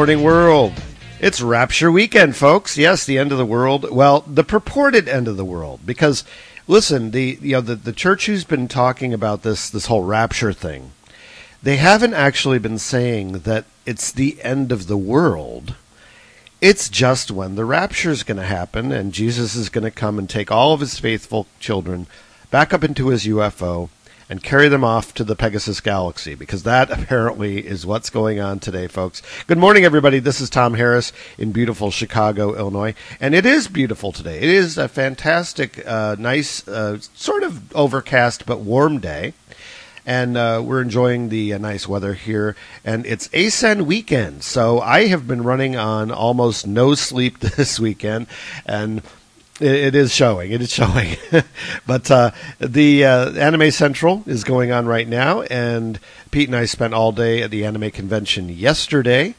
Morning, world. It's Rapture Weekend, folks. Yes, the end of the world. Well, the purported end of the world. Because, listen, the you know the, the church who's been talking about this this whole rapture thing, they haven't actually been saying that it's the end of the world. It's just when the rapture is going to happen, and Jesus is going to come and take all of his faithful children back up into his UFO and carry them off to the Pegasus galaxy because that apparently is what's going on today, folks. Good morning, everybody. This is Tom Harris in beautiful Chicago, Illinois, and it is beautiful today. It is a fantastic, uh, nice, uh, sort of overcast but warm day. And uh, we're enjoying the uh, nice weather here, and it's ACEN weekend. So I have been running on almost no sleep this weekend, and it, it is showing. It is showing. but uh, the uh, Anime Central is going on right now, and Pete and I spent all day at the anime convention yesterday,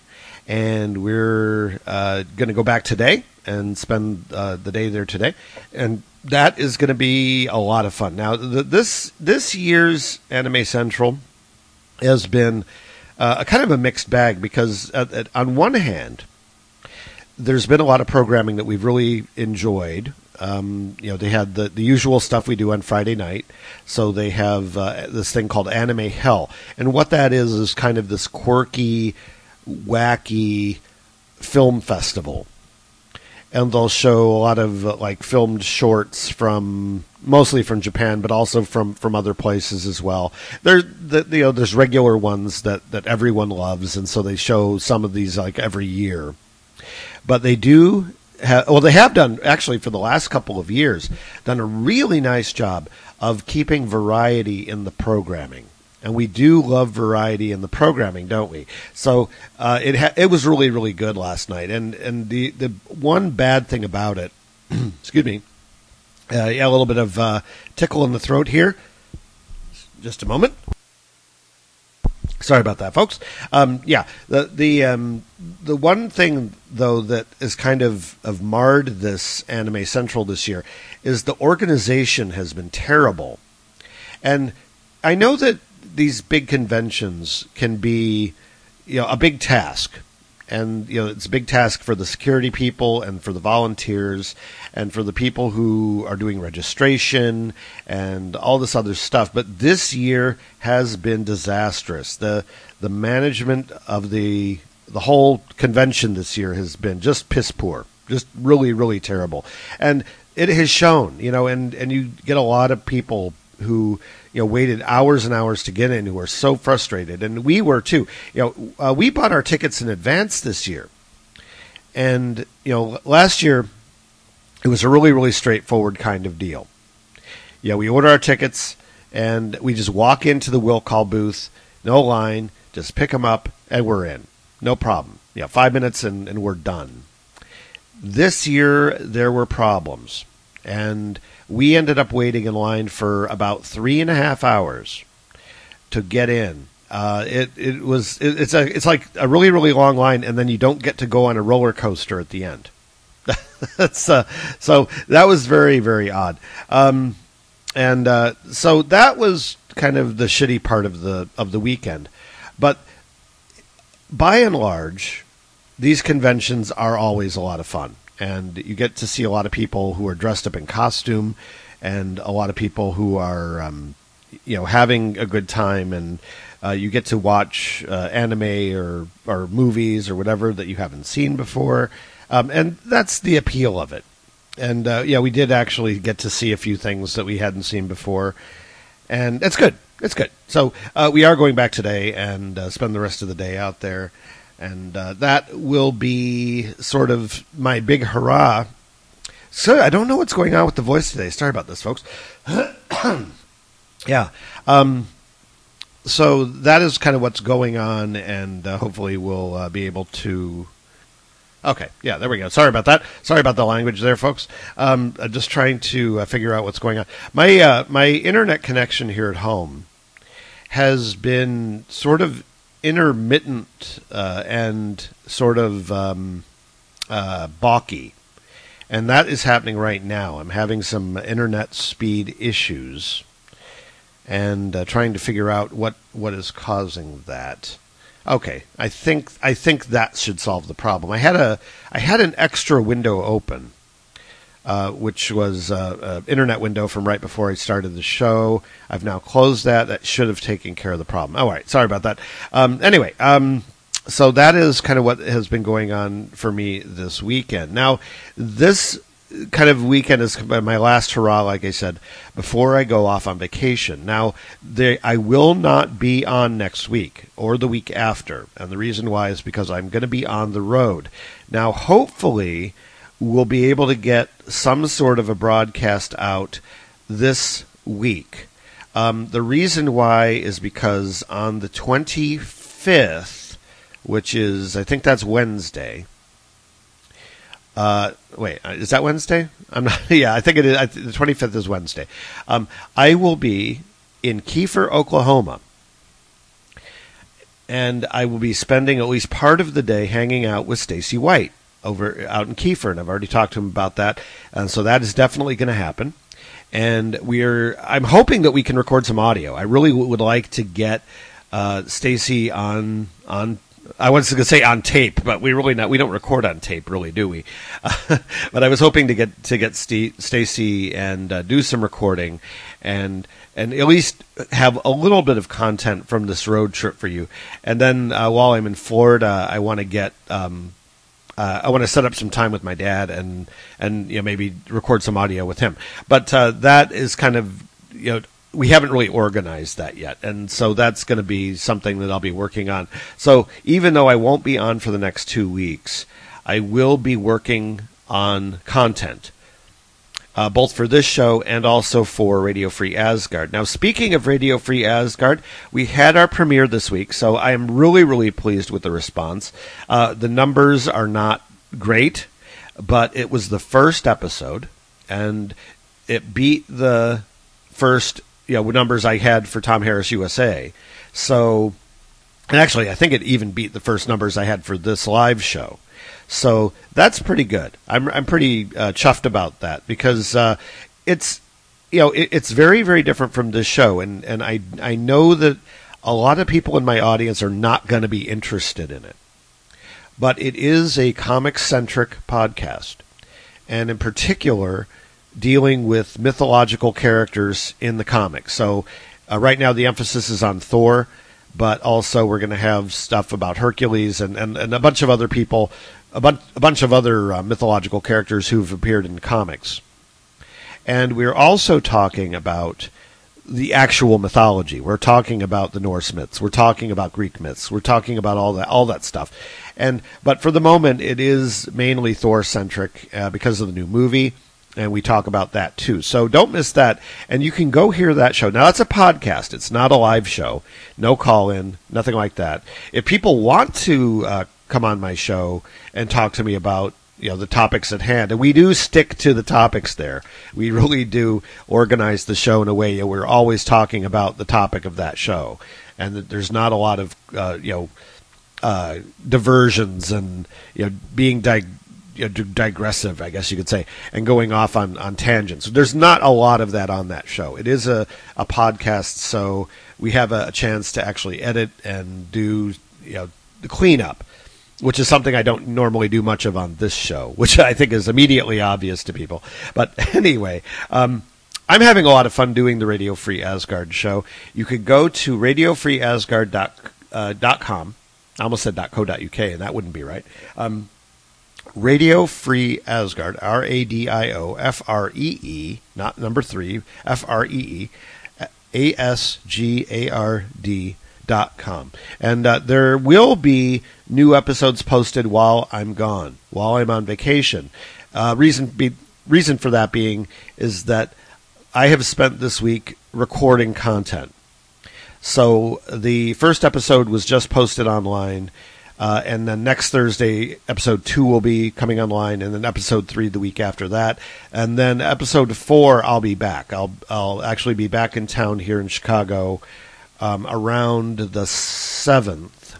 and we're uh, going to go back today and spend uh, the day there today, and that is going to be a lot of fun. Now, this this year's Anime Central has been uh, a kind of a mixed bag because, at, at, on one hand, there's been a lot of programming that we've really enjoyed. Um, you know, they had the, the usual stuff we do on Friday night. So they have uh, this thing called Anime Hell. And what that is, is kind of this quirky, wacky film festival. And they'll show a lot of uh, like filmed shorts from mostly from Japan, but also from, from other places as well. There, the, you know, there's regular ones that, that everyone loves, and so they show some of these like every year but they do have, well, they have done actually for the last couple of years done a really nice job of keeping variety in the programming. And we do love variety in the programming, don't we? So uh, it ha- it was really really good last night. And and the the one bad thing about it, excuse me, uh, yeah, a little bit of uh, tickle in the throat here. Just a moment. Sorry about that, folks. Um, yeah, the the um, the one thing though that is kind of of marred this Anime Central this year is the organization has been terrible, and I know that these big conventions can be you know a big task and you know it's a big task for the security people and for the volunteers and for the people who are doing registration and all this other stuff. But this year has been disastrous. The the management of the the whole convention this year has been just piss poor just really really terrible. And it has shown you know and and you get a lot of people who you know waited hours and hours to get in who are so frustrated. And we were too. You know uh, we bought our tickets in advance this year. And you know last year it was a really really straightforward kind of deal. Yeah we order our tickets and we just walk into the will call booth no line just pick them up and we're in. No problem. Yeah five minutes and, and we're done. This year there were problems. And we ended up waiting in line for about three and a half hours to get in. Uh, it it was it, it's a it's like a really really long line, and then you don't get to go on a roller coaster at the end. That's uh, so that was very very odd. Um, and uh, so that was kind of the shitty part of the of the weekend. But by and large, these conventions are always a lot of fun and you get to see a lot of people who are dressed up in costume, and a lot of people who are, um, you know, having a good time, and uh, you get to watch uh, anime or or movies or whatever that you haven't seen before, um, and that's the appeal of it. And uh, yeah, we did actually get to see a few things that we hadn't seen before, and it's good. It's good. So uh, we are going back today and uh, spend the rest of the day out there and uh, that will be sort of my big hurrah. So I don't know what's going on with the voice today. Sorry about this, folks. yeah. Um, so that is kind of what's going on, and uh, hopefully we'll uh, be able to. Okay, yeah, there we go. Sorry about that. Sorry about the language there, folks. Um, I'm just trying to uh, figure out what's going on. My uh, my internet connection here at home has been sort of intermittent uh, and sort of um, uh, balky. And that is happening right now. I'm having some internet speed issues and uh, trying to figure out what, what is causing that. Okay, I think I think that should solve the problem. I had a I had an extra window open, uh, which was uh, an internet window from right before I started the show. I've now closed that. That should have taken care of the problem. Oh, all right, sorry about that. Um, anyway, um, so that is kind of what has been going on for me this weekend. Now, this kind of weekend is my last hurrah, like I said, before I go off on vacation. Now, they, I will not be on next week or the week after, and the reason why is because I'm going to be on the road. Now, hopefully, we'll be able to get some sort of a broadcast out this week. Um, the reason why is because on the 25th, which is, I think that's Wednesday, uh, wait, uh, is that Wednesday? I'm not. Yeah, I think it is. I th- the 25th is Wednesday. Um, I will be in Kiefer, Oklahoma, and I will be spending at least part of the day hanging out with Stacy White over out in Kiefer, and I've already talked to him about that, and so that is definitely going to happen. And we're. I'm hoping that we can record some audio. I really would like to get uh, Stacy on on I was going to say on tape, but we really not. We don't record on tape, really, do we? But I was hoping to get to get Stacy and uh, do some recording, and and at least have a little bit of content from this road trip for you. And then uh, while I'm in Florida, I want to get. Um, uh, I want to set up some time with my dad and and you know maybe record some audio with him. But uh, that is kind of you know we haven't really organized that yet. And so that's going to be something that I'll be working on. So even though I won't be on for the next two weeks, I will be working on content. Uh, both for this show and also for Radio Free Asgard. Now, speaking of Radio Free Asgard, we had our premiere this week, so I am really, really pleased with the response. Uh, the numbers are not great, but it was the first episode, and it beat the first you know numbers I had for Tom Harris USA. So, and actually, I think it even beat the first numbers I had for this live show. So that's pretty good. I'm I'm pretty uh, chuffed about that because uh, it's you know it, it's very very different from this show, and and I I know that a lot of people in my audience are not going to be interested in it, but it is a comic centric podcast, and in particular dealing with mythological characters in the comics. So uh, right now the emphasis is on Thor, but also we're going to have stuff about Hercules and, and, and a bunch of other people, a, a bunch of other uh, mythological characters who've appeared in comics. And we're also talking about the actual mythology. We're talking about the Norse myths. We're talking about Greek myths. We're talking about all that all that stuff. And but for the moment, it is mainly Thor centric uh, because of the new movie and we talk about that too. So don't miss that. And you can go hear that show. Now, it's a podcast, it's not a live show, no call in, nothing like that. If people want to uh, come on my show and talk to me about you know the topics at hand and we do stick to the topics there we really do organize the show in a way that we're always talking about the topic of that show and there's not a lot of uh, you know uh, diversions and you know being dig- you know, digressive, I guess you could say, and going off on, on tangents. There's not a lot of that on that show. It is a, a podcast, so we have a, a chance to actually edit and do you know the cleanup, which is something I don't normally do much of on this show, which I think is immediately obvious to people. But anyway, um, I'm having a lot of fun doing the Radio Free Asgard show. You could go to radiofreeasgard.com. Uh, I almost said .co.uk, and that wouldn't be right. Um, Radio Free Asgard, R A D I O F R E E, not number three, F R E E, A S G A R D com. And uh, there will be new episodes posted while I'm gone, while I'm on vacation. Uh, reason be, reason for that being is that I have spent this week recording content. So the first episode was just posted online uh, and then next Thursday, episode two will be coming online, and then episode three the week after that, and then episode four I'll be back. I'll I'll actually be back in town here in Chicago um, around the seventh.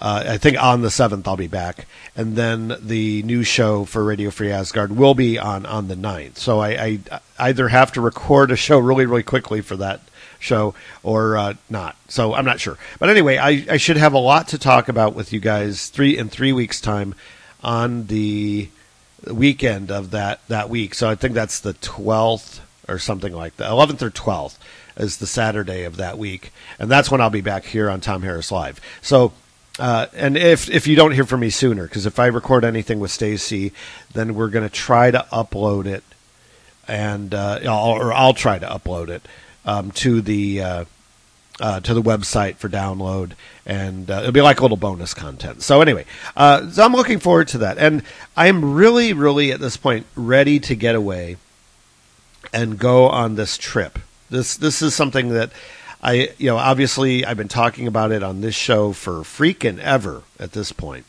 Uh, I think on the seventh I'll be back, and then the new show for Radio Free Asgard will be on on the 9th. So I, I either have to record a show really really quickly for that show or uh, not. So I'm not sure. But anyway, I, I should have a lot to talk about with you guys three in three weeks' time on the weekend of that that week. So I think that's the 12th or something like that. 11th or 12th is the Saturday of that week, and that's when I'll be back here on Tom Harris Live. So. Uh, and if if you don't hear from me sooner, because if I record anything with Stacy, then we're going to try to upload it, and uh, I'll, or I'll try to upload it um, to the uh, uh, to the website for download, and uh, it'll be like a little bonus content. So anyway, uh, so I'm looking forward to that, and I'm really, really at this point ready to get away and go on this trip. This this is something that I you know obviously I've been talking about it on this show for freaking ever at this point.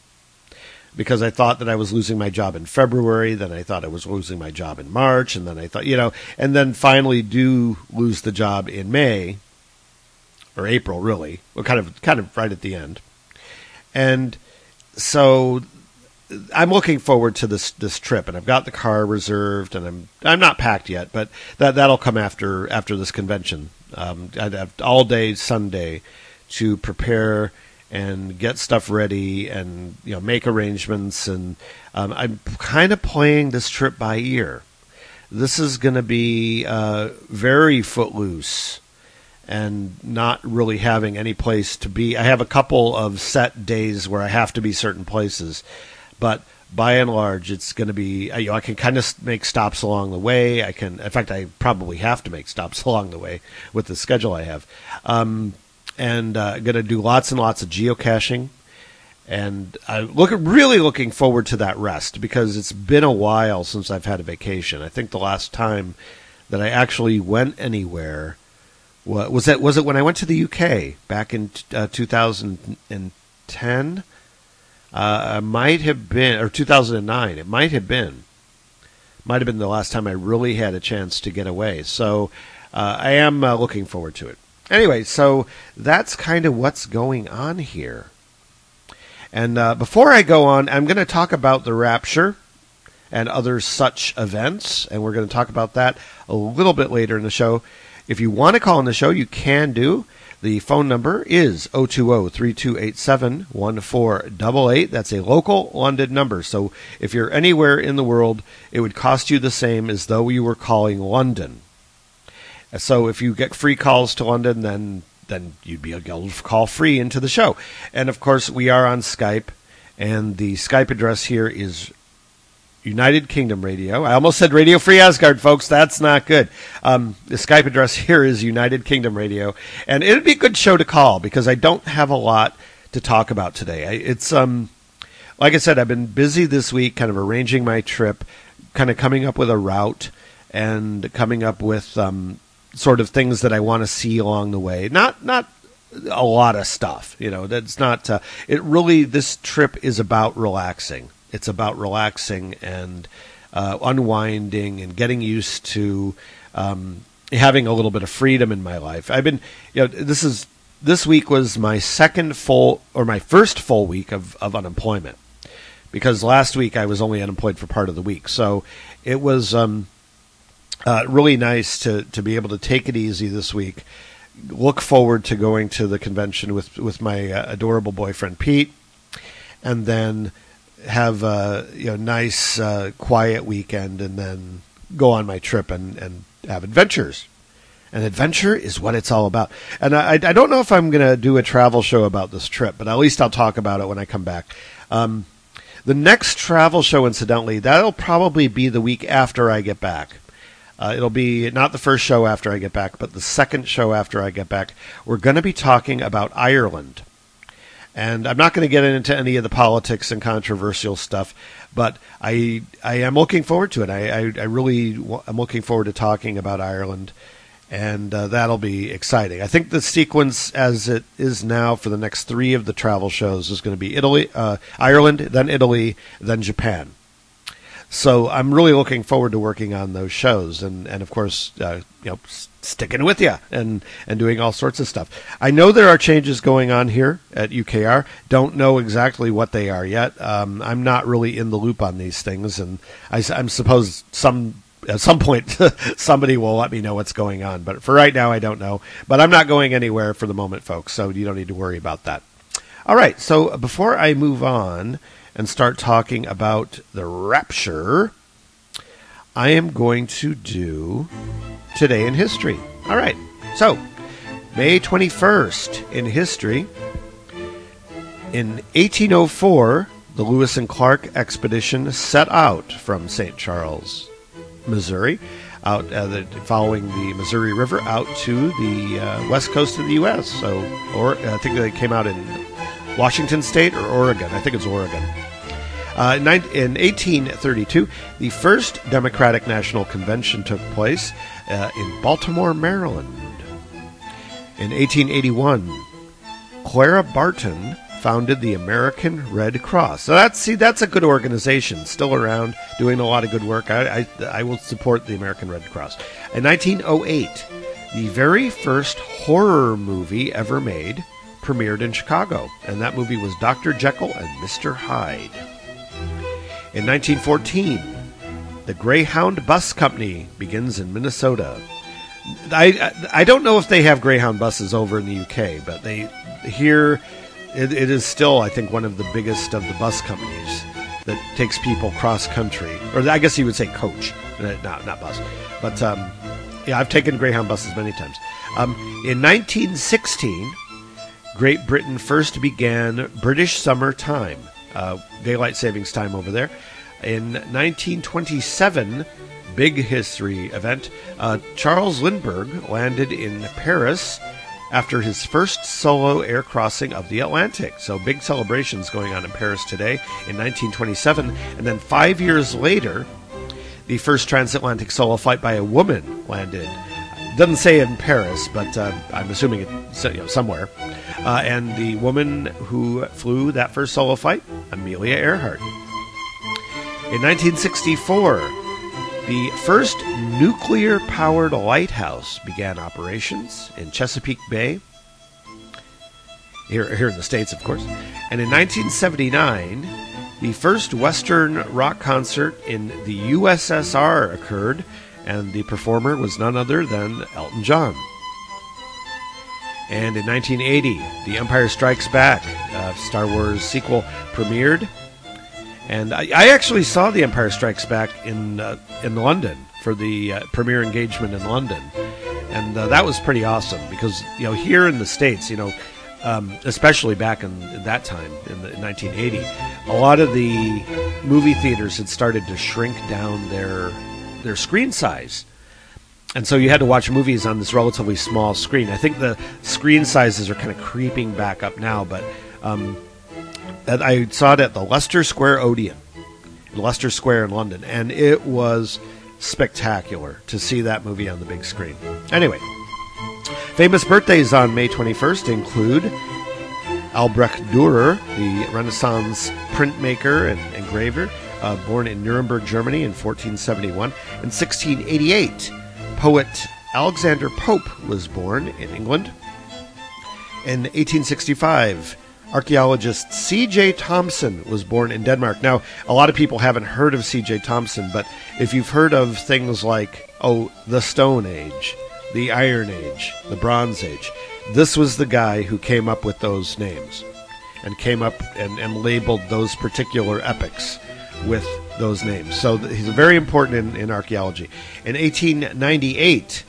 Because I thought that I was losing my job in February, then I thought I was losing my job in March, and then I thought, you know, and then finally do lose the job in May or April, really, well, kind of, kind of right at the end, and so I'm looking forward to this this trip, and I've got the car reserved, and I'm I'm not packed yet, but that that'll come after after this convention. Um, I'd have all day Sunday to prepare and get stuff ready, and you know make arrangements, and um, I'm kind of playing this trip by ear. This is going to be uh, very footloose and not really having any place to be. I have a couple of set days where I have to be certain places, but by and large, it's going to be. You know, I can kind of make stops along the way. I can, in fact, I probably have to make stops along the way with the schedule I have. Um, and uh, going to do lots and lots of geocaching. And I look really looking forward to that rest because it's been a while since I've had a vacation. I think the last time that I actually went anywhere was that was it when I went to the UK back in uh, 2010? Uh, might have been or 2009. It might have been. Might have been the last time I really had a chance to get away. So uh, I am uh, looking forward to it. Anyway, so that's kind of what's going on here. And uh, before I go on, I'm going to talk about the rapture and other such events, and we're going to talk about that a little bit later in the show. If you want to call in the show, you can do. The phone number is 020-3287-1488. That's a local London number. So if you're anywhere in the world, it would cost you the same as though you were calling London. So if you get free calls to London, then then you'd be able to call free into the show. And of course, we are on Skype, and the Skype address here is United Kingdom Radio. I almost said Radio Free Asgard, folks. That's not good. Um, the Skype address here is United Kingdom Radio, and it'd be a good show to call because I don't have a lot to talk about today. I, it's um, like I said, I've been busy this week, kind of arranging my trip, kind of coming up with a route, and coming up with um, sort of things that I want to see along the way. Not not a lot of stuff, you know. That's not. Uh, it really. This trip is about relaxing it's about relaxing and uh, unwinding and getting used to um, having a little bit of freedom in my life. I've been, you know, this is this week was my second full or my first full week of, of unemployment because last week I was only unemployed for part of the week. So it was um, uh, really nice to to be able to take it easy this week. Look forward to going to the convention with with my uh, adorable boyfriend Pete, and then have a you know nice uh, quiet weekend and then go on my trip and, and have adventures. And adventure is what it's all about. And I, I don't know if I'm going to do a travel show about this trip, but at least I'll talk about it when I come back. Um, the next travel show, incidentally, that'll probably be the week after I get back. Uh, it'll be not the first show after I get back, but the second show after I get back. We're going to be talking about Ireland. And I'm not going to get into any of the politics and controversial stuff, but I I am looking forward to it. I I, I really am looking forward to talking about Ireland, and uh, that'll be exciting. I think the sequence as it is now for the next three of the travel shows is going to be Italy, uh, Ireland, then Italy, then Japan. So I'm really looking forward to working on those shows, and and of course, uh, you know, sticking with you and and doing all sorts of stuff. I know there are changes going on here at UKR. Don't know exactly what they are yet. Um, I'm not really in the loop on these things, and I, am suppose some at some point somebody will let me know what's going on. But for right now, I don't know. But I'm not going anywhere for the moment, folks. So you don't need to worry about that. All right. So before I move on and start talking about the rapture, I am going to do today in history. All right. So May 21st in history. In 1804, the Lewis and Clark expedition set out from St. Charles, Missouri, out uh, the, following the Missouri River out to the uh, west coast of the U.S. So, or I think they came out in Washington State or Oregon. I think it's Oregon. Uh, in, in 1832, the first Democratic National Convention took place uh, in Baltimore, Maryland. In 1881, Clara Barton founded the American Red Cross. So that's see, that's a good organization, still around, doing a lot of good work. I, I, I will support the American Red Cross. In 1908, the very first horror movie ever made premiered in Chicago, and that movie was Dr. Jekyll and Mr. Hyde. In 1914, the Greyhound Bus Company begins in Minnesota. I I don't know if they have Greyhound buses over in the UK, but they here it, it is still, I think, one of the biggest of the bus companies that takes people cross country, or I guess you would say coach, uh, not not bus, but um, yeah, I've taken Greyhound buses many times. Um, in 1916, Great Britain first began British Summer Time, uh, daylight savings time over there. In 1927, big history event, uh, Charles Lindbergh landed in Paris after his first solo air crossing of the Atlantic. So big celebrations going on in Paris today in 1927. And then five years later, the first transatlantic solo flight by a woman landed. Doesn't say in Paris, but uh, I'm assuming it's you know, somewhere. Uh, and the woman who flew that first solo flight, Amelia Earhart. In 1964, the first nuclear powered lighthouse began operations in Chesapeake Bay, here, here in the States, of course. And in 1979, the first Western rock concert in the USSR occurred, and the performer was none other than Elton John. And in 1980, The Empire Strikes Back, uh, Star Wars sequel, premiered and I, I, actually saw The Empire Strikes Back in uh, in London for the uh, premiere engagement in London, and uh, that was pretty awesome because you know here in the states, you know, um, especially back in, in, that time in, the, in 1980, a lot of the movie theaters had started to shrink down their their screen size. And so you had to watch movies on this relatively small screen. I think the screen sizes are kind of creeping back up now, but um, I saw it at the Leicester Square Odeon, Leicester Square in London, and it was spectacular to see that movie on the big screen. Anyway, famous birthdays on May 21st include Albrecht Dürer, the Renaissance printmaker and engraver, uh, born in Nuremberg, Germany in 1471. In 1688, poet Alexander Pope was born in England. In 1865, archaeologist C.J. Thomsen was born in Denmark. Now, a lot of people haven't heard of C.J. Thomsen, but if you've heard of things like, oh, the Stone Age, the Iron Age, the Bronze Age, this was the guy who came up with those names and came up and, and labeled those particular epochs with those names. So he's very important in, in archaeology. In 1898,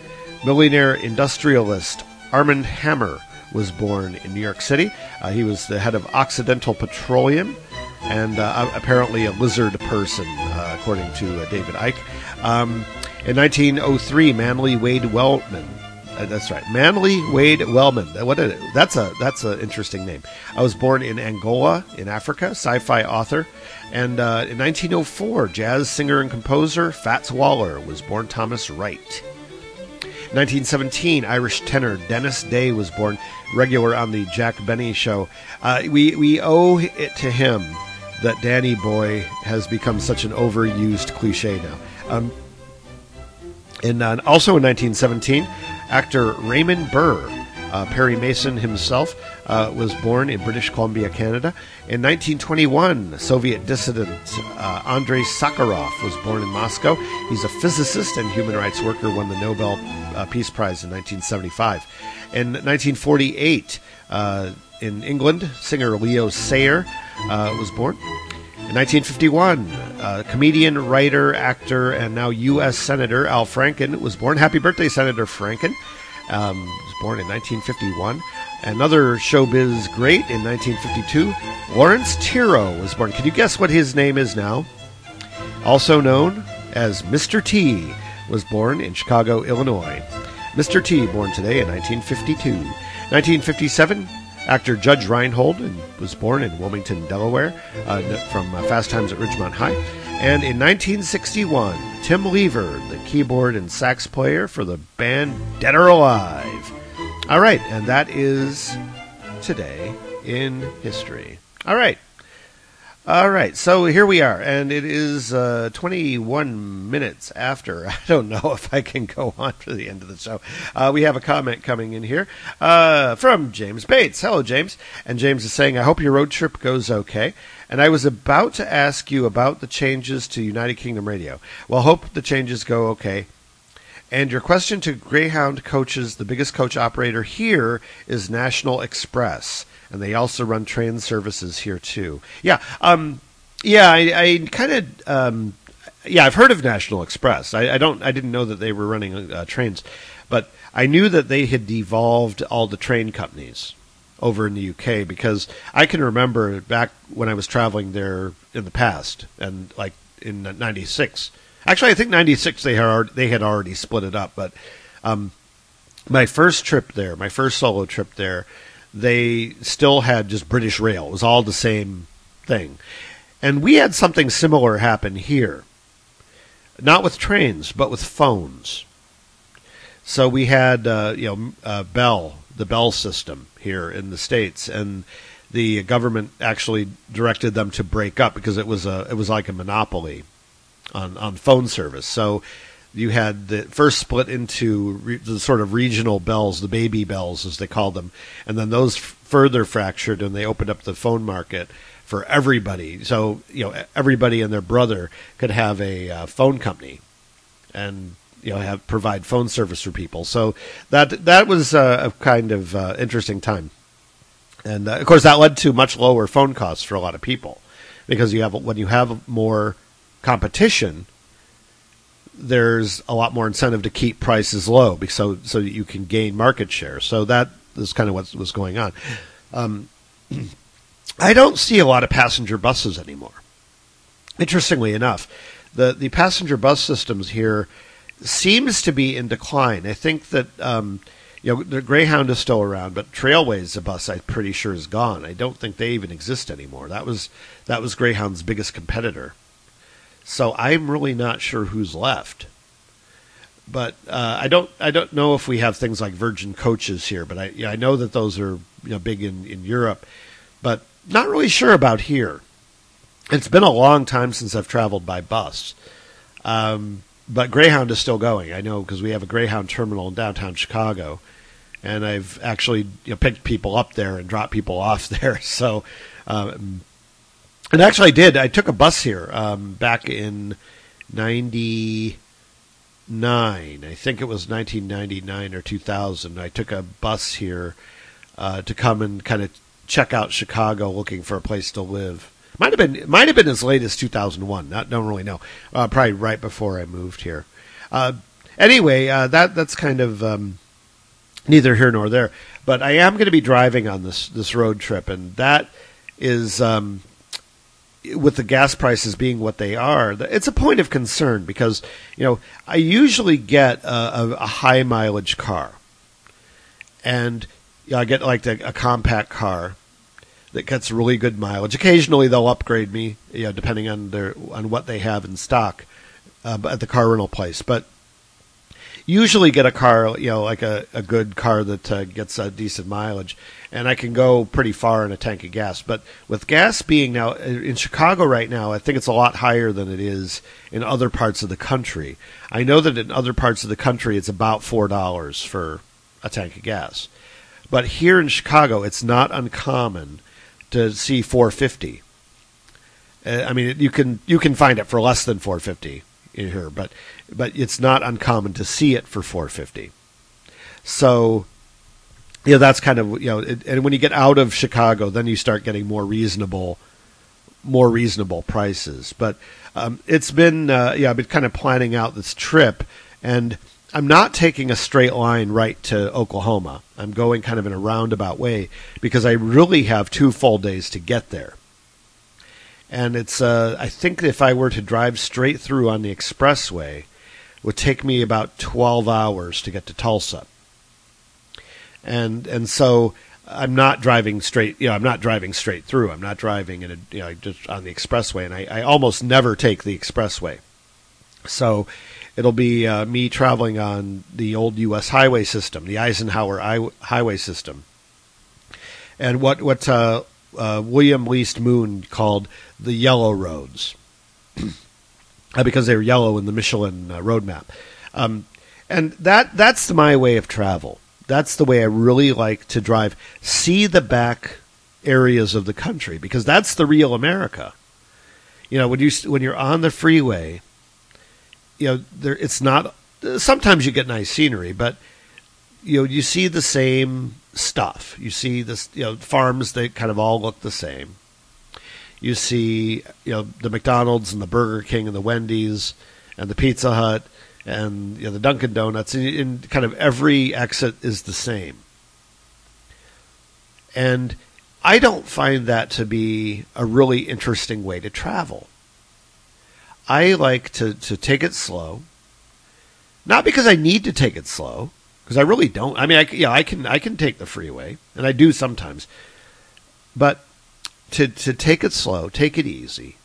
millionaire industrialist Armand Hammer was born in New York City. Uh, he was the head of Occidental Petroleum and uh, apparently a lizard person, uh, according to uh, David Icke. Um, in 1903, Manly Wade Wellman. Uh, that's right, Manly Wade Wellman. What a, that's a that's an interesting name. I was born in Angola, in Africa. Sci-fi author, and uh, in 1904, jazz singer and composer Fats Waller was born. Thomas Wright. 1917, Irish tenor Dennis Day was born, regular on the Jack Benny show. Uh, we, we owe it to him that Danny Boy has become such an overused cliche now. Um, and uh, also in 1917, actor Raymond Burr Uh, Perry Mason himself uh, was born in British Columbia, Canada. In 1921, Soviet dissident uh, Andrei Sakharov was born in Moscow. He's a physicist and human rights worker, won the Nobel uh, Peace Prize in 1975. In 1948, uh, in England, singer Leo Sayer was born. In 1951, uh, comedian, writer, actor, and now U.S. Senator Al Franken was born. Happy birthday, Senator Franken. Um, was born in 1951. Another showbiz great in 1952, Laurence Tureaud was born. Can you guess what his name is now? Also known as Mr. T, was born in Chicago, Illinois. Mr. T, born today in 1952. 1957, Actor Judge Reinhold was born in Wilmington, Delaware, uh, from uh, Fast Times at Ridgemont High. And in 1961, Tim Lever, the keyboard and sax player for the band Dead or Alive. All right, and that is today in history. All right. All right, so here we are, and it is uh, 21 minutes after. I don't know if I can go on to the end of the show. Uh, we have a comment coming in here uh, from James Bates. Hello, James. And James is saying, I hope your road trip goes okay. And I was about to ask you about the changes to United Kingdom Radio. Well, hope the changes go okay. And your question to Greyhound coaches, the biggest coach operator here is National Express and they also run train services here too. Yeah, um, yeah, I, I kind of, um, yeah, I've heard of National Express. I, I, don't, I didn't know that they were running uh, trains, but I knew that they had devolved all the train companies over in the UK because I can remember back when I was traveling there in the past and like in '96. Actually, I think '96 they had they had already split it up, but um, my first trip there, my first solo trip there, they still had just British Rail. It was all the same thing. And we had something similar happen here. Not with trains, but with phones. So we had, uh, you know, uh, Bell, the Bell system here in the states, and the government actually directed them to break up because it was a, it was like a monopoly on on phone service. So you had the first split into re- the sort of regional bells, the baby bells as they called them, and then those f- further fractured and they opened up the phone market for everybody. So you know everybody and their brother could have a uh, phone company, and you know have provide phone service for people. So that that was uh, a kind of uh, interesting time, and uh, of course that led to much lower phone costs for a lot of people because you have when you have more competition there's a lot more incentive to keep prices low so so that you can gain market share. So that is kind of what was going on. Um, I don't see a lot of passenger buses anymore. Interestingly enough, the the passenger bus systems here seems to be in decline. I think that um, you know the Greyhound is still around, but Trailways, the bus, I'm pretty sure is gone. I don't think they even exist anymore. That was that was Greyhound's biggest competitor. So I'm really not sure who's left. But uh, I don't I don't know if we have things like Virgin coaches here, but I yeah, I know that those are you know, big in, in Europe, but not really sure about here. It's been a long time since I've traveled by bus. Um, but Greyhound is still going. I know because we have a Greyhound terminal in downtown Chicago, and I've actually you know, picked people up there and dropped people off there. So um, and actually, I did. I took a bus here um, back in '99. I think it was 1999 or 2000. I took a bus here uh, to come and kind of check out Chicago, looking for a place to live. Might have been might have been as late as 2001. Not don't really know. Uh, probably right before I moved here. Uh, anyway, uh, that that's kind of um, neither here nor there. But I am going to be driving on this this road trip, and that is um, with the gas prices being what they are, it's a point of concern because you know I usually get a, a, high mileage car, and you know, I get like a, a, compact car that gets really good mileage. Occasionally they'll upgrade me, you know, depending on their on what they have in stock uh, at the car rental place, but usually get a car, you know, like a, a good car that uh, gets a decent mileage, and I can go pretty far in a tank of gas. But with gas being now uh, in Chicago right now, I think it's a lot higher than it is in other parts of the country. I know that in other parts of the country, it's about four dollars for a tank of gas. But here in Chicago, it's not uncommon to see 450. Uh, I mean, you can you can find it for less than 450 in here, but but it's not uncommon to see it for 450. So, you know, that's kind of you know, it, and when you get out of Chicago, then you start getting more reasonable, more reasonable prices. But um, it's been uh, yeah, I've been kind of planning out this trip, and I'm not taking a straight line right to Oklahoma. I'm going kind of in a roundabout way because I really have two full days to get there. And it's uh, I think if I were to drive straight through on the expressway, it would take me about 12 hours to get to Tulsa. And and so I'm not driving straight. You know, I'm not driving straight through. I'm not driving in a you know just on the expressway, and I, I almost never take the expressway. So it'll be uh, me traveling on the old U.S. highway system, the Eisenhower I- highway system, and what what uh, uh, William Least Moon called the yellow roads, because they were yellow in the Michelin uh, road map. Um, and that that's my way of travel that's the way I really like to drive. See the back areas of the country because that's the real America. You know, when you when you're on the freeway, you know, there it's not. Sometimes you get nice scenery, but you know, you see the same stuff. You see this, you know, farms that kind of all look the same. You see, you know, the McDonald's and the Burger King and the Wendy's and the Pizza Hut and you know, the Dunkin' Donuts, and, kind of every exit is the same. And I don't find that to be a really interesting way to travel. I like to, to take it slow, not because I need to take it slow, because I really don't. I mean, I, yeah, I can I can take the freeway, and I do sometimes, but to to take it slow, take it easy,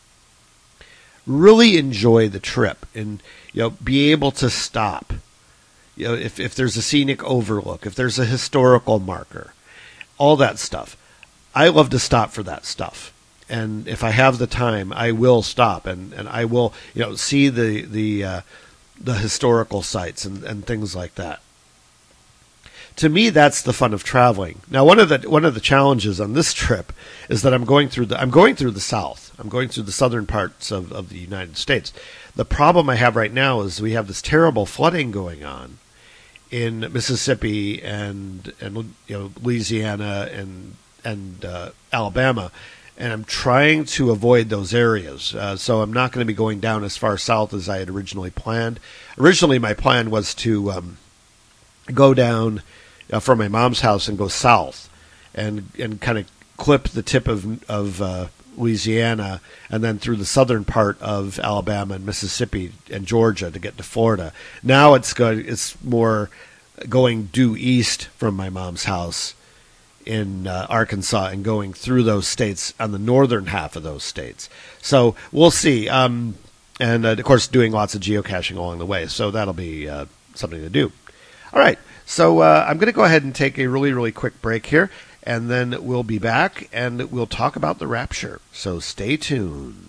really enjoy the trip, and you know, be able to stop. You know, if, if there's a scenic overlook, if there's a historical marker, all that stuff. I love to stop for that stuff. And if I have the time, I will stop and, and I will, you know, see the the uh, the historical sites and, and things like that. To me, that's the fun of traveling. Now, one of the one of the challenges on this trip is that I'm going through the I'm going through the South. I'm going through the southern parts of, of the United States, the problem I have right now is we have this terrible flooding going on in Mississippi and and you know Louisiana and and uh, Alabama, and I'm trying to avoid those areas. Uh, so I'm not going to be going down as far south as I had originally planned. Originally, my plan was to um, go down uh, from my mom's house and go south, and and kind of clip the tip of of uh, Louisiana, and then through the southern part of Alabama and Mississippi and Georgia to get to Florida. Now it's good. It's more going due east from my mom's house in uh, Arkansas and going through those states on the northern half of those states. So we'll see. Um, and uh, of course, doing lots of geocaching along the way. So that'll be uh, something to do. All right. So uh, I'm going to go ahead and take a really, really quick break here and then we'll be back and we'll talk about the rapture. So stay tuned.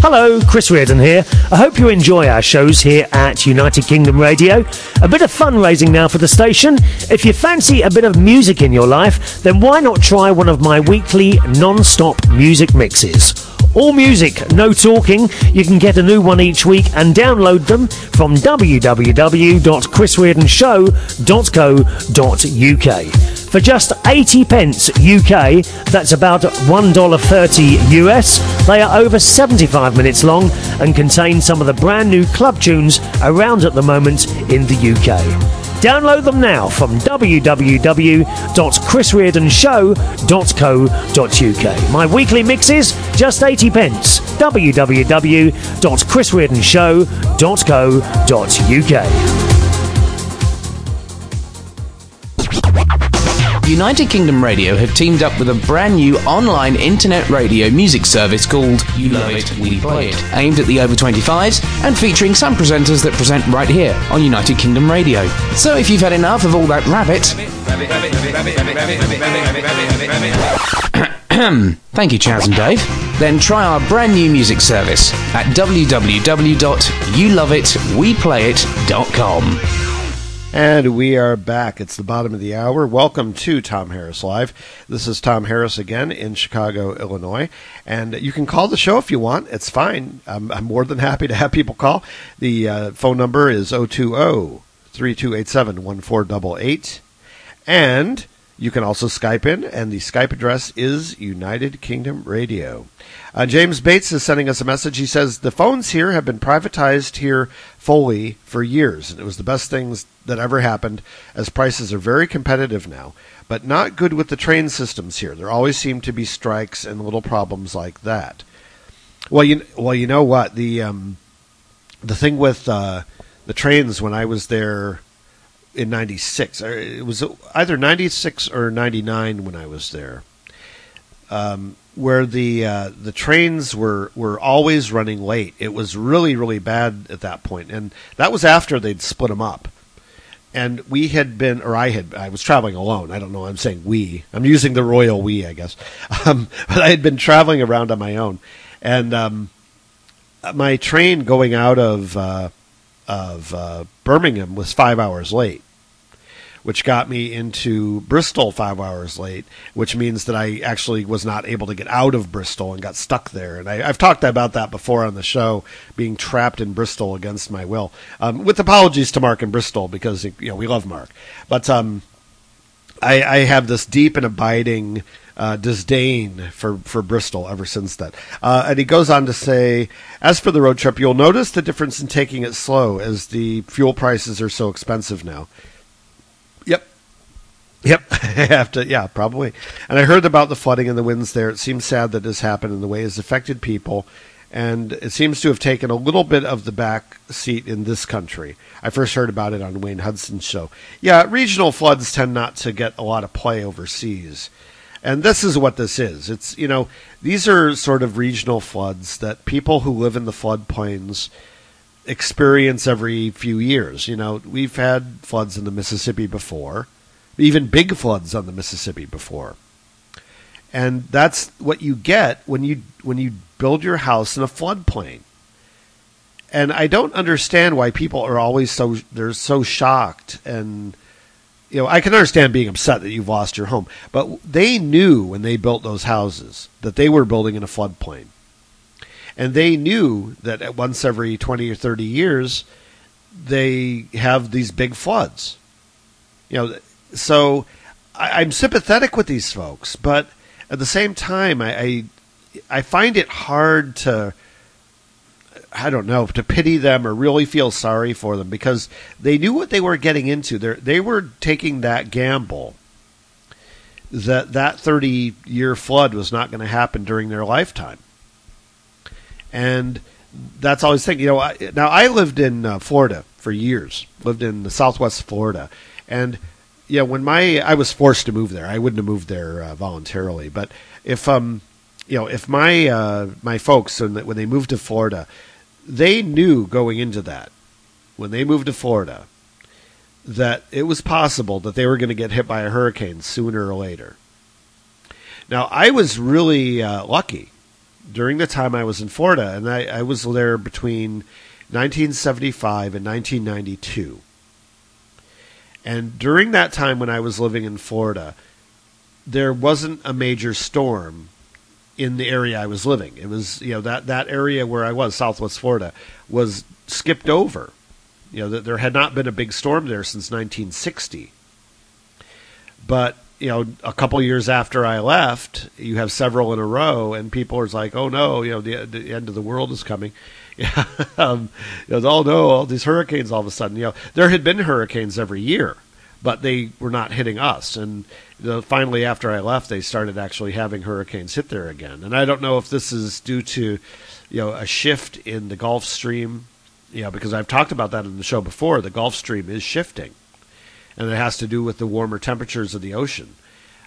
Hello, Chris Reardon here. I hope you enjoy our shows here at United Kingdom Radio. A bit of fundraising now for the station. If you fancy a bit of music in your life, then why not try one of my weekly non stop music mixes? All music, no talking. You can get a new one each week and download them from www.chrisreardonshow.co.uk. For just 80 pence UK, that's about $1.30 US, they are over 75 minutes long and contain some of the brand new club tunes around at the moment in the UK. Download them now from www.chrisreardonshow.co.uk. My weekly mixes, just 80 pence. www.chrisreardonshow.co.uk. United Kingdom Radio have teamed up with a brand new online internet radio music service called You Love It, We Play It, aimed at the over 25s and featuring some presenters that present right here on United Kingdom Radio. So if you've had enough of all that rabbit, thank you, Chas and Dave, then try our brand new music service at www.youloveitweplayit.com. And we are back. It's the bottom of the hour. Welcome to Tom Harris Live. This is Tom Harris again in Chicago, Illinois. And you can call the show if you want. It's fine. I'm, I'm more than happy to have people call. The uh, phone number is 020 3287 1488. And you can also Skype in, and the Skype address is United Kingdom Radio. Uh, James Bates is sending us a message. He says the phones here have been privatized here fully for years, and it was the best things that ever happened, as prices are very competitive now, but not good with the train systems here. There always seem to be strikes and little problems like that. Well, you well you know what the um, the thing with uh, the trains when I was there in '96, it was either '96 or '99 when I was there. Um, where the uh, the trains were were always running late. It was really really bad at that point, and that was after they'd split them up. And we had been, or I had, I was traveling alone. I don't know. I'm saying we. I'm using the royal we, I guess. Um, but I had been traveling around on my own, and um, my train going out of uh, of uh, Birmingham was five hours late which got me into Bristol five hours late, which means that I actually was not able to get out of Bristol and got stuck there. And I, have talked about that before on the show, being trapped in Bristol against my will. Um, with apologies to Mark in Bristol because you know we love Mark, but um, I, I have this deep and abiding. Uh, disdain for, for Bristol ever since then. Uh, and he goes on to say, as for the road trip, you'll notice the difference in taking it slow as the fuel prices are so expensive now. Yep, I have to. Yeah, probably. And I heard about the flooding and the winds there. It seems sad that this happened and the way it's affected people, and it seems to have taken a little bit of the back seat in this country. I first heard about it on Wayne Hudson's show. Yeah, regional floods tend not to get a lot of play overseas. And this is what this is. It's, you know, these are sort of regional floods that people who live in the floodplains experience every few years. You know, we've had floods in the Mississippi before even big floods on the Mississippi before. And that's what you get when you when you build your house in a floodplain. And I don't understand why people are always so they're so shocked and you know, I can understand being upset that you've lost your home, but they knew when they built those houses that they were building in a floodplain. And they knew that at once every 20 or 30 years they have these big floods. You know, so I, am sympathetic with these folks, but at the same time, I, I, I find it hard to. I don't know to pity them or really feel sorry for them because they knew what they were getting into. They they were taking that gamble that that 30 year flood was not going to happen during their lifetime. And that's always thinking, you know, I, now I lived in uh, Florida for years, lived in the Southwest Florida, and yeah, when my I was forced to move there, I wouldn't have moved there uh, voluntarily. But if um, you know, if my uh, my folks when they moved to Florida, they knew going into that when they moved to Florida that it was possible that they were going to get hit by a hurricane sooner or later. Now, I was really uh, lucky during the time I was in Florida, and I, I was there between 1975 and 1992. And during that time when I was living in Florida, there wasn't a major storm in the area I was living. It was, you know, that, that area where I was, Southwest Florida, was skipped over. You know, there had not been a big storm there since 1960. But, you know, a couple years after I left, you have several in a row, and people are like, oh no, you know, the, the end of the world is coming. Yeah, um, know, oh no, all these hurricanes all of a sudden. You know, there had been hurricanes every year, but they were not hitting us. And finally, after I left, they started actually having hurricanes hit there again. And I don't know if this is due to you know a shift in the Gulf Stream. You know, because I've talked about that in the show before. The Gulf Stream is shifting, and it has to do with the warmer temperatures of the ocean.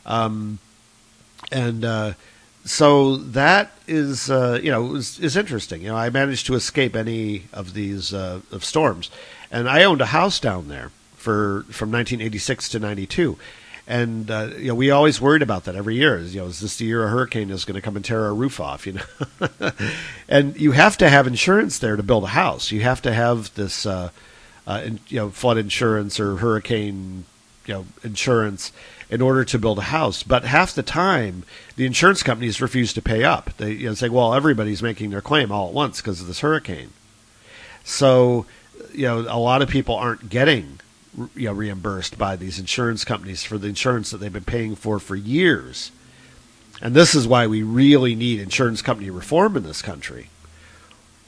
Um, and uh, so that is uh, you know is, interesting. You know, I managed to escape any of these uh, of storms, and I owned a house down there for from 1986 to 92. And uh, you know, we always worried about that every year. You know, is this the year a hurricane is going to come and tear our roof off? You know, and you have to have insurance there to build a house. You have to have this uh, uh, in, you know, flood insurance or hurricane, you know, insurance in order to build a house. But half the time, the insurance companies refuse to pay up. They you know, say, "Well, everybody's making their claim all at once because of this hurricane." So, you know, a lot of people aren't getting you know reimbursed by these insurance companies for the insurance that they've been paying for for years. And this is why we really need insurance company reform in this country.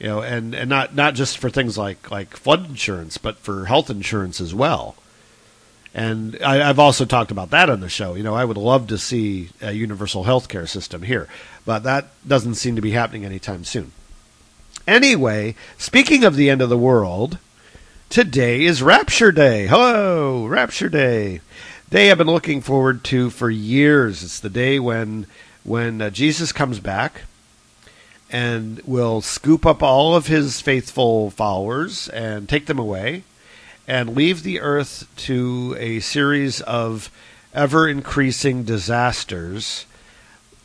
You know, and, and not, not just for things like, like flood insurance, but for health insurance as well. And I, have also talked about that on the show. You know, I would love to see a universal health care system here, but that doesn't seem to be happening anytime soon. Anyway, speaking of the end of the world, today is Rapture Day. Hello, Rapture Day. Day I've been looking forward to for years. It's the day when when uh, Jesus comes back and will scoop up all of his faithful followers and take them away and leave the earth to a series of ever increasing disasters,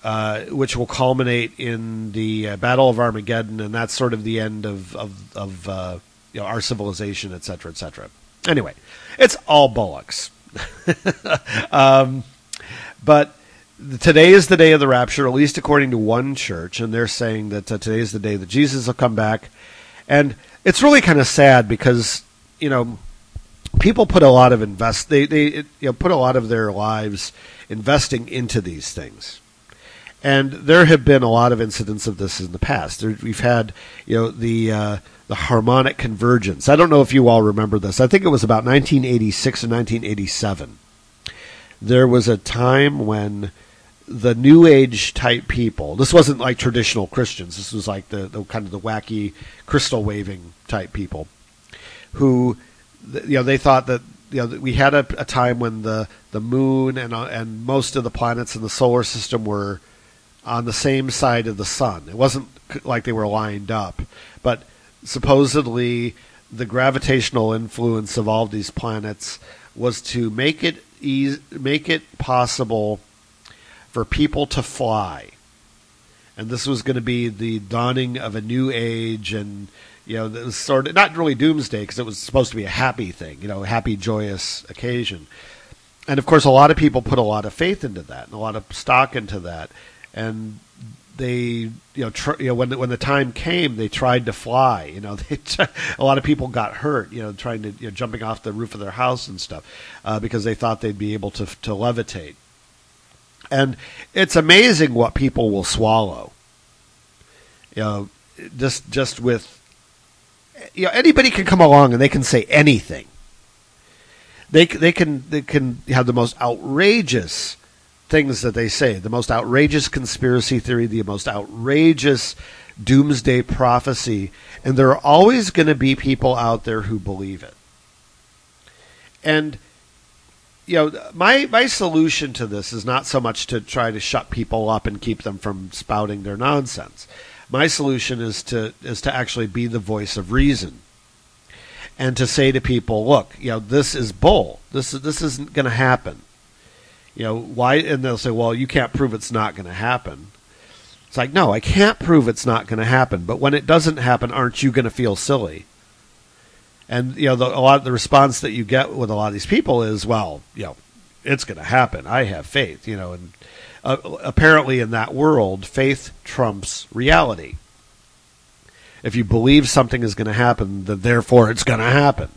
uh, which will culminate in the uh, Battle of Armageddon, and that's sort of the end of of, of uh, you know, our civilization, et cetera, et cetera. Anyway, it's all bullocks. um, but today is the day of the rapture, at least according to one church, and they're saying that uh, today is the day that Jesus will come back. And it's really kind of sad because you know people put a lot of invest they they you know put a lot of their lives investing into these things. And there have been a lot of incidents of this in the past. There, we've had, you know, the uh, the harmonic convergence. I don't know if you all remember this. I think it was about 1986 or 1987. There was a time when the new age type people. This wasn't like traditional Christians. This was like the, the kind of the wacky crystal waving type people who you know they thought that you know we had a, a time when the the moon and uh, and most of the planets in the solar system were on the same side of the sun. It wasn't like they were lined up, but supposedly the gravitational influence of all these planets was to make it easy, make it possible for people to fly. And this was going to be the dawning of a new age and you know, sort of not really doomsday because it was supposed to be a happy thing, you know, a happy, joyous occasion. And of course, a lot of people put a lot of faith into that and a lot of stock into that. And they, you know, tr- you know, when the, when the time came, they tried to fly. You know, they t- a lot of people got hurt. You know, trying to you know, jumping off the roof of their house and stuff uh, because they thought they'd be able to to levitate. And it's amazing what people will swallow. You know, just just with you know anybody can come along and they can say anything. They they can they can have the most outrageous things that they say, the most outrageous conspiracy theory, the most outrageous doomsday prophecy, and there are always going to be people out there who believe it. And you know, my my solution to this is not so much to try to shut people up and keep them from spouting their nonsense. My solution is to is to actually be the voice of reason, and to say to people, look, you know, this is bull. This is this isn't going to happen. You know why? And they'll say, well, you can't prove it's not going to happen. It's like, no, I can't prove it's not going to happen. But when it doesn't happen, aren't you going to feel silly? And you know, the, a lot of the response that you get with a lot of these people is, well, you know, it's going to happen. I have faith, you know, and uh, apparently in that world, faith trumps reality. If you believe something is going to happen, then therefore it's going to happen.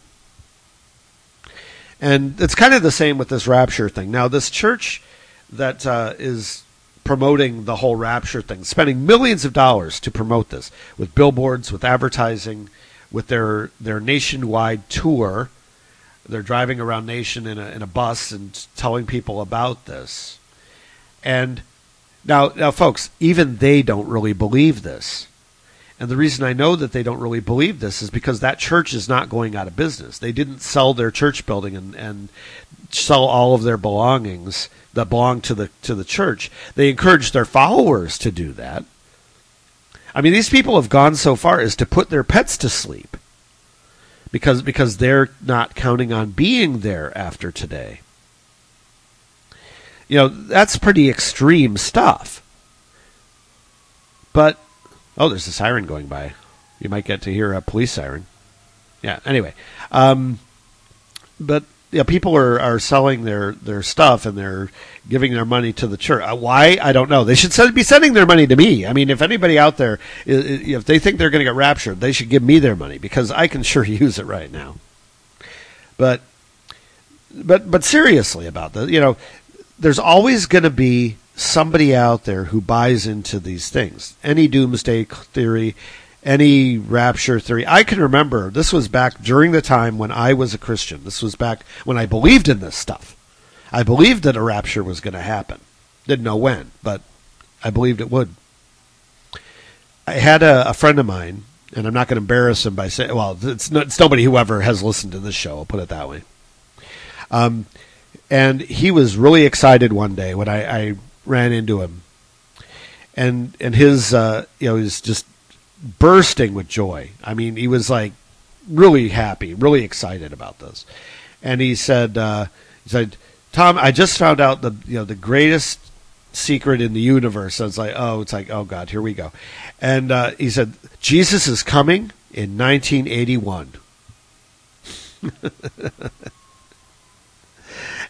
And it's kind of the same with this rapture thing. Now, this church that uh, is promoting the whole rapture thing, spending millions of dollars to promote this with billboards, with advertising, with their their nationwide tour. They're driving around nation in a in a bus and telling people about this. And now, now, folks, even they don't really believe this. And the reason I know that they don't really believe this is because that church is not going out of business. They didn't sell their church building and, and sell all of their belongings that belong to the to the church. They encouraged their followers to do that. I mean, these people have gone so far as to put their pets to sleep because because they're not counting on being there after today. You know, that's pretty extreme stuff. But, oh, there's a siren going by. You might get to hear a police siren. Yeah. Anyway, um, but yeah, people are, are selling their, their stuff and they're giving their money to the church. Uh, why? I don't know. They should be sending their money to me. I mean, if anybody out there, if they think they're going to get raptured, they should give me their money because I can sure use it right now. But, but, but seriously about this, you know, there's always going to be somebody out there who buys into these things. Any doomsday theory, any rapture theory. I can remember this was back during the time when I was a Christian. This was back when I believed in this stuff. I believed that a rapture was going to happen. Didn't know when, but I believed it would. I had a, a friend of mine, and I'm not going to embarrass him by saying, well, it's, it's nobody who ever has listened to this show. I'll put it that way. Um, and he was really excited one day when I, I ran into him, and and his uh, you know he's just bursting with joy. I mean, he was like really happy, really excited about this, and he said uh, he said, Tom, I just found out the you know the greatest secret in the universe. I was like, oh, it's like, oh God, here we go. And uh, he said, Jesus is coming in 1981.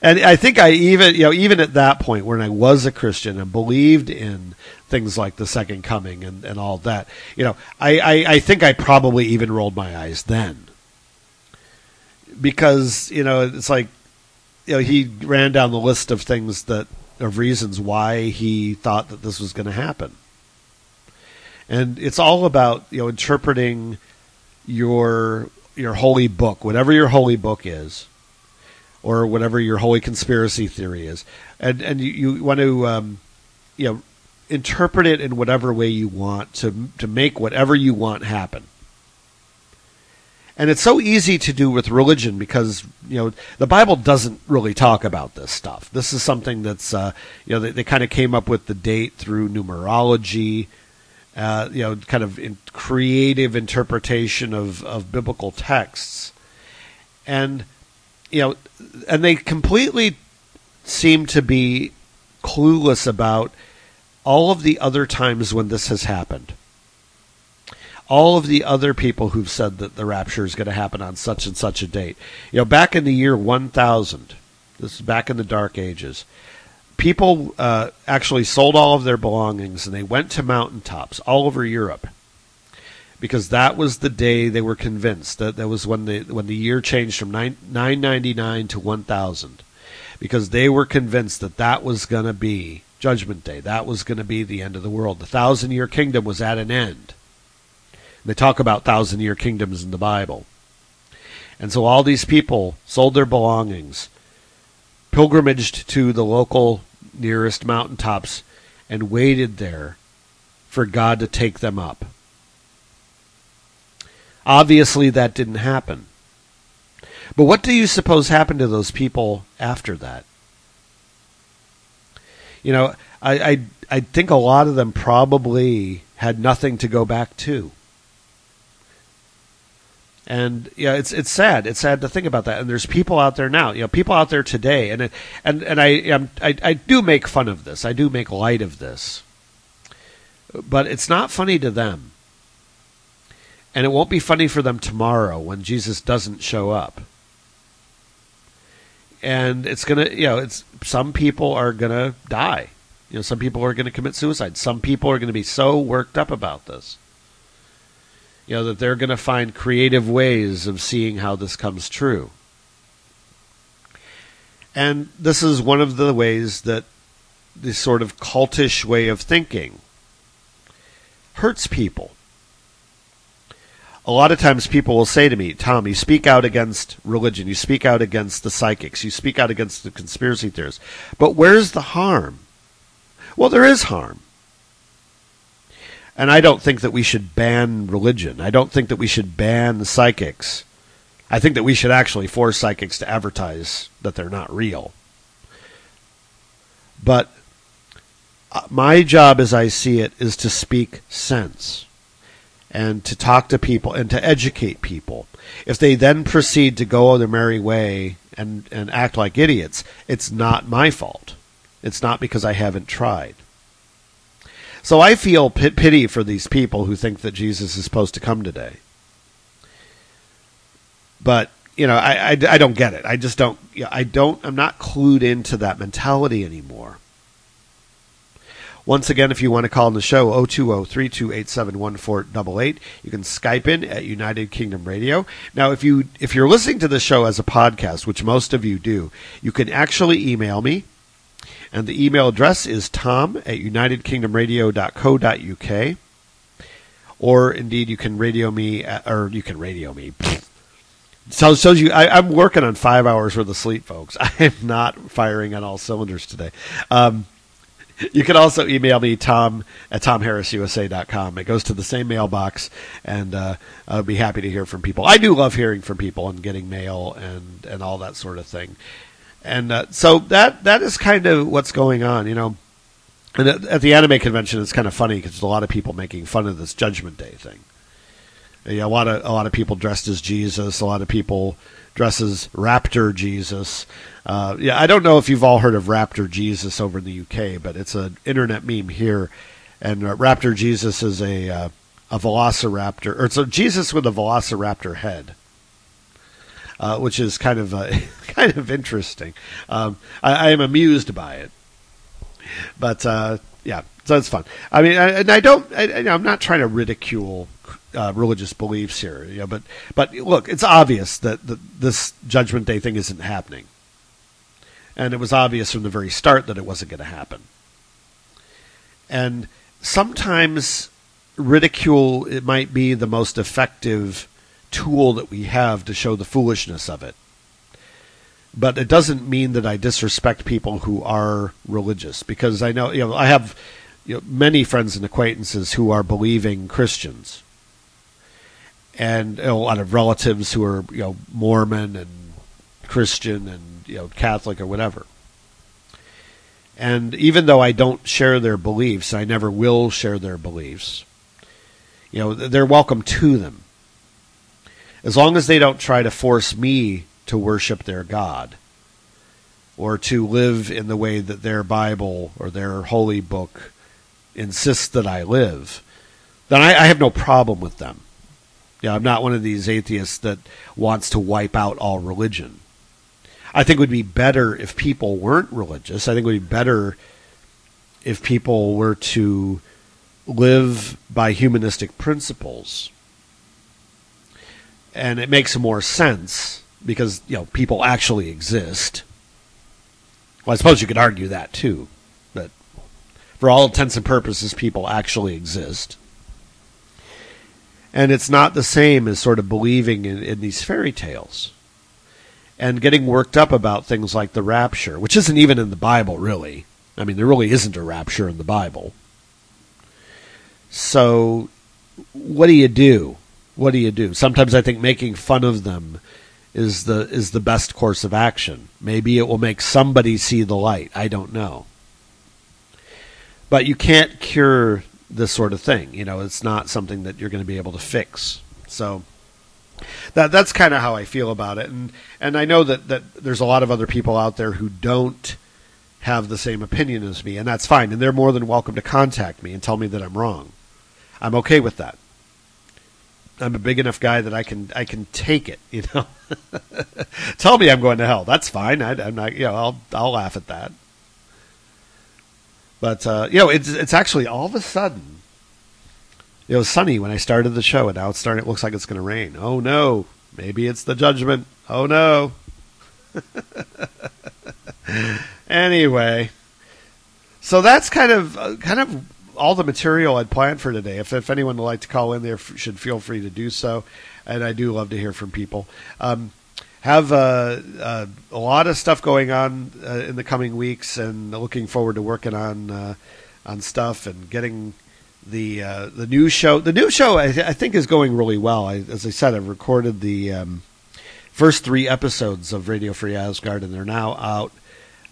and I think I even you know even at that point when I was a Christian and believed in things like the second coming and, and all that, you know, I, I, I think I probably even rolled my eyes then. Because, you know, it's like you know, he ran down the list of things that of reasons why he thought that this was going to happen. And it's all about, you know, interpreting your your holy book, whatever your holy book is or whatever your holy conspiracy theory is, and and you, you want to um, you know interpret it in whatever way you want to to make whatever you want happen. And it's so easy to do with religion because you know the Bible doesn't really talk about this stuff. This is something that's uh, you know they, they kind of came up with the date through numerology, uh, you know, kind of in creative interpretation of of biblical texts, and you know, and they completely seem to be clueless about all of the other times when this has happened. All of the other people who've said that the rapture is going to happen on such and such a date. You know, back in the year 1000, this is back in the Dark Ages, people uh, actually sold all of their belongings and they went to mountaintops all over Europe because that was the day they were convinced. That that was when the when the year changed from 9, 999 to 1000 because they were convinced that that was going to be judgment day. That was going to be the end of the world. The thousand year kingdom was at an end. They talk about thousand year kingdoms in the bible. And so all these people sold their belongings pilgrimaged to the local nearest mountaintops and waited there for God to take them up Obviously, that didn't happen. But what do you suppose happened to those people after that? You know, I, I, I think a lot of them probably had nothing to go back to. And yeah, it's it's sad. It's sad to think about that. And there's people out there now, you know, people out there today, and it, and and I, um, I I do make fun of this. I do make light of this, but it's not funny to them. And it won't be funny for them tomorrow when Jesus doesn't show up. And it's going to, you know, it's some people are going to die. You know, some people are going to commit suicide. Some people are going to be so worked up about this. You know, that they're going to find creative ways of seeing how this comes true. And this is one of the ways that this sort of cultish way of thinking hurts people a lot of times people will say to me, Tom, you speak out against religion, you speak out against the psychics, you speak out against the conspiracy theorists, but where's the harm? Well, there is harm. And I don't think that we should ban religion. I don't think that we should ban psychics. I think that we should actually force psychics to advertise that they're not real. But uh, my job, as I see it, is to speak sense and to talk to people and to educate people. If they then proceed to go their merry way and, and act like idiots, it's not my fault. It's not because I haven't tried. So I feel pity for these people who think that Jesus is supposed to come today. but you know, I, I, I don't get it. I just don't. I don't. I'm not clued into that mentality anymore. Once again, if you want to call in the show, 020-328-7148. You can Skype in at United Kingdom Radio. Now, if you if you're listening to the show as a podcast, which most of you do, you can actually email me, and the email address is tom at unitedkingdomradio.co.uk. Or indeed, you can radio me, at, or you can radio me. So shows you I, am working on five hours worth of sleep, folks. I am not firing on all cylinders today. Um, you can also email me, Tom at TomHarrisUSA.com. It goes to the same mailbox, and uh, I'll be happy to hear from people. I do love hearing from people and getting mail and, and all that sort of thing. And uh, so that that is kind of what's going on, you know. And at, at the anime convention, it's kind of funny because there's a lot of people making fun of this Judgment Day thing. A lot of a lot of people dressed as Jesus. A lot of people dressed as Raptor Jesus. Uh, yeah, I don't know if you've all heard of Raptor Jesus over in the UK, but it's an internet meme here. And uh, Raptor Jesus is a uh, a Velociraptor, or it's a Jesus with a Velociraptor head, uh, which is kind of uh, kind of interesting. Um, I, I, am amused by it, but uh, yeah, so it's fun. I mean, I, and I don't. I, am not trying to ridicule uh, religious beliefs here. But but look, it's obvious that the, this Judgment Day thing isn't happening, and it was obvious from the very start that it wasn't going to happen. And sometimes ridicule it might be the most effective tool that we have to show the foolishness of it. But it doesn't mean that I disrespect people who are religious because I know you know I have you know, many friends and acquaintances who are believing Christians and a lot of relatives who are you know Mormon and Christian and you know Catholic or whatever. And even though I don't share their beliefs, I never will share their beliefs. You know, they're welcome to them. As long as they don't try to force me to worship their God or to live in the way that their Bible or their holy book insists that I live, then I, I have no problem with them. Yeah, I'm not one of these atheists that wants to wipe out all religion. I think it would be better if people weren't religious. I think it would be better if people were to live by humanistic principles. And it makes more sense because, you know, people actually exist. Well, I suppose you could argue that too. But for all intents and purposes, people actually exist and it's not the same as sort of believing in, in these fairy tales and getting worked up about things like the rapture, which isn't even in the Bible, really. I mean, there really isn't a rapture in the Bible. So, what do you do? What do you do? Sometimes I think making fun of them is the is the best course of action. Maybe it will make somebody see the light. I don't know. But you can't cure this sort of thing. You know, it's not something that you're going to be able to fix. So that that's kind of how I feel about it, and and I know that that there's a lot of other people out there who don't have the same opinion as me, and that's fine, and they're more than welcome to contact me and tell me that I'm wrong. I'm okay with that. I'm a big enough guy that I can I can take it. You know, tell me I'm going to hell. That's fine. I, am not. You know, I'll I'll laugh at that. But uh, you know, it's it's actually all of a sudden. It was sunny when I started the show, and now it's starting. It looks like it's going to rain. Oh no! Maybe it's the judgment. Oh no! anyway, so that's kind of uh, kind of all the material I'd planned for today. If if anyone would like to call in, there should feel free to do so, and I do love to hear from people. Um, have uh, uh, a lot of stuff going on uh, in the coming weeks, and looking forward to working on uh, on stuff and getting the uh, the new show. The new show I, th- I, think is going really well. I, as I said, I've recorded the um, first three episodes of Radio Free Asgard, and they're now out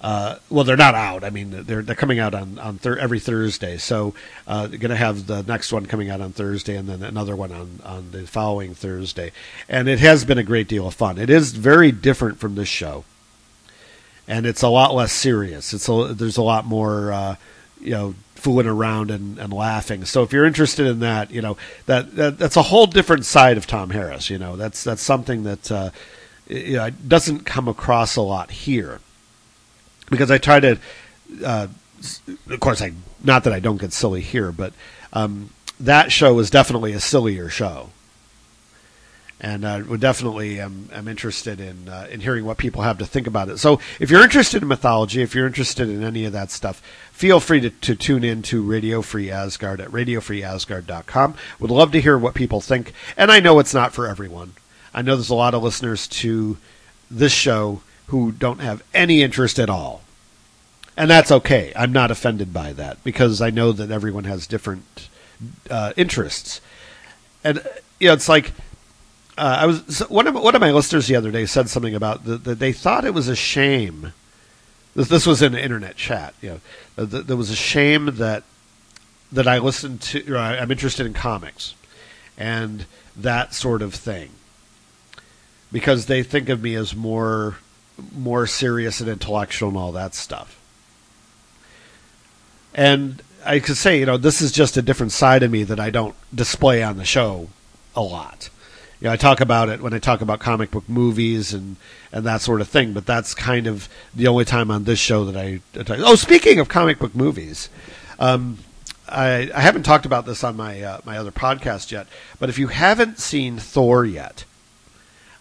uh, well, they're not out. I mean, they're they're coming out on on thir- every Thursday. So uh, going to have the next one coming out on Thursday, and then another one on on the following Thursday. And it has been a great deal of fun. It is very different from this show, and it's a lot less serious. It's a, there's a lot more. Uh, you know fooling around and, and laughing. So if you're interested in that, you know that, that that's a whole different side of Tom Harris. You know that's that's something that uh, you know, doesn't come across a lot here because I try to. Uh, of course, I not that I don't get silly here, but um, that show was definitely a sillier show and uh, would definitely am, am interested in uh, in hearing what people have to think about it. So, if you're interested in mythology, if you're interested in any of that stuff, feel free to, to tune in to Radio Free Asgard at radiofreeasgard.com. Would love to hear what people think, and I know it's not for everyone. I know there's a lot of listeners to this show who don't have any interest at all. And that's okay. I'm not offended by that because I know that everyone has different uh, interests. And you know, it's like uh, I was one of one of my listeners the other day said something about that the, they thought it was a shame. This, this was in an internet chat. You know, there was a shame that that I listened to. I'm interested in comics and that sort of thing because they think of me as more more serious and intellectual and all that stuff. And I could say, you know, this is just a different side of me that I don't display on the show a lot you know, I talk about it when I talk about comic book movies and, and that sort of thing, but that's kind of the only time on this show that I. Oh, speaking of comic book movies, um, I, I haven't talked about this on my uh, my other podcast yet, but if you haven't seen Thor yet,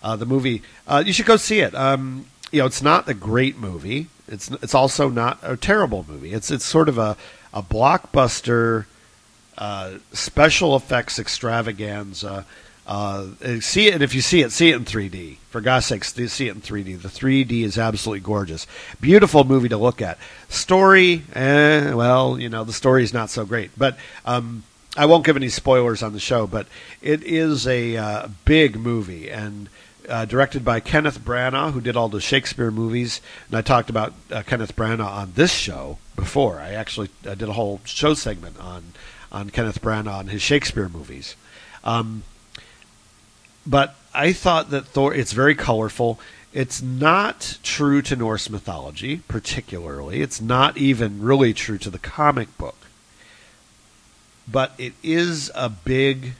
uh, the movie, uh, you should go see it. Um, you know, it's not a great movie. It's it's also not a terrible movie. It's it's sort of a a blockbuster uh, special effects extravaganza uh, see it, and if you see it, see it in 3D. For God's sakes, see it in 3D. The 3D is absolutely gorgeous. Beautiful movie to look at. Story, eh, well, you know, the story is not so great. But um, I won't give any spoilers on the show, but it is a uh, big movie and uh, directed by Kenneth Branagh, who did all the Shakespeare movies. And I talked about uh, Kenneth Branagh on this show before. I actually I did a whole show segment on on Kenneth Branagh and his Shakespeare movies. Um, but I thought that Thor. It's very colorful. It's not true to Norse mythology, particularly. It's not even really true to the comic book. But it is a big,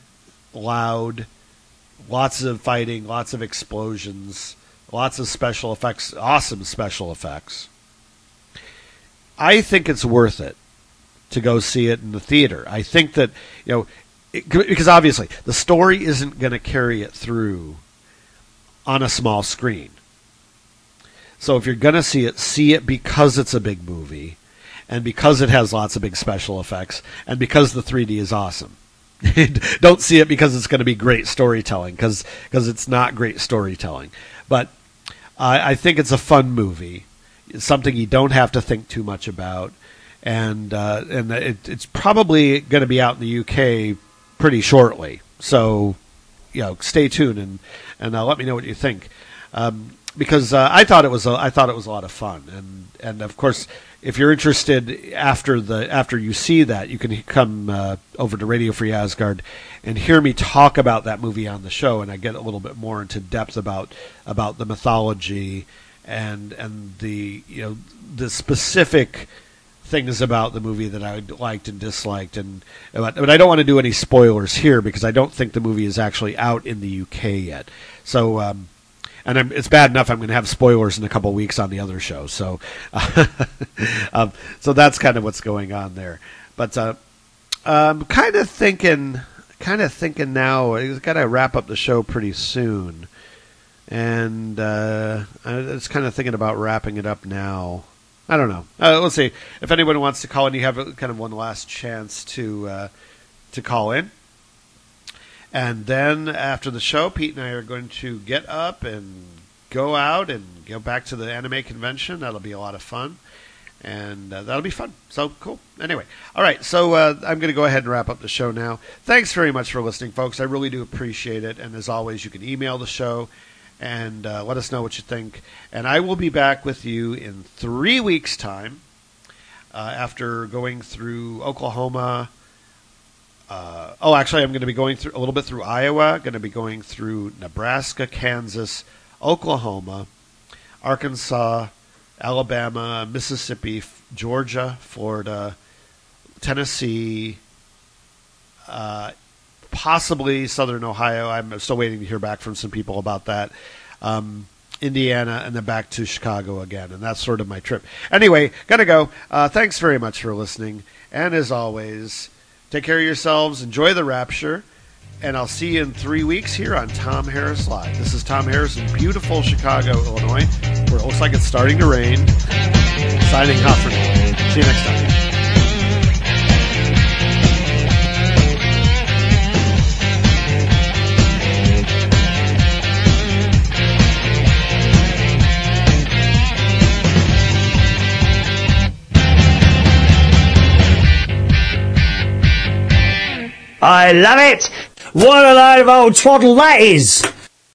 loud, lots of fighting, lots of explosions, lots of special effects, awesome special effects. I think it's worth it to go see it in the theater. I think that you know it, because obviously the story isn't going to carry it through on a small screen. So if you're going to see it, see it because it's a big movie and because it has lots of big special effects and because the 3D is awesome. Don't see it because it's going to be great storytelling because because it's not great storytelling. But uh, I think it's a fun movie. It's something you don't have to think too much about, and uh, and it, it's probably going to be out in the UK pretty shortly. So, you know, stay tuned and and uh, let me know what you think. Um, because uh, I thought it was a, I thought it was a lot of fun, and and of course, if you're interested after the after you see that, you can come uh, over to Radio Free Asgard and hear me talk about that movie on the show, and I get a little bit more into depth about about the mythology and and the you know the specific things about the movie that I liked and disliked, and but I don't want to do any spoilers here because I don't think the movie is actually out in the UK yet. So, um, and I'm, it's bad enough I'm going to have spoilers in a couple weeks on the other show. So, um, so that's kind of what's going on there. But uh, I'm kind of thinking, kind of thinking now. I got to wrap up the show pretty soon, and uh, I was kind of thinking about wrapping it up now. I don't know. Uh, let's see if anyone wants to call in. You have kind of one last chance to uh, to call in, and then after the show, Pete and I are going to get up and go out and go back to the anime convention. That'll be a lot of fun, and uh, that'll be fun. So cool. Anyway, all right. So uh, I'm going to go ahead and wrap up the show now. Thanks very much for listening, folks. I really do appreciate it. And as always, you can email the show and uh, let us know what you think. And I will be back with you in three weeks' time uh, after going through Oklahoma. Uh, oh, actually, I'm going to be going through a little bit through Iowa. Going to be going through Nebraska, Kansas, Oklahoma, Arkansas, Alabama, Mississippi, Georgia, Florida, Tennessee, uh, possibly Southern Ohio. I'm still waiting to hear back from some people about that. Um, Indiana, and then back to Chicago again. And that's sort of my trip. Anyway, gotta go. Uh, thanks very much for listening. And as always, take care of yourselves, enjoy the rapture, and I'll see you in three weeks here on Tom Harris Live. This is Tom Harris in beautiful Chicago, Illinois, where it looks like it's starting to rain. Signing off for now. See you next time. I love it! What a load of old twaddle that is!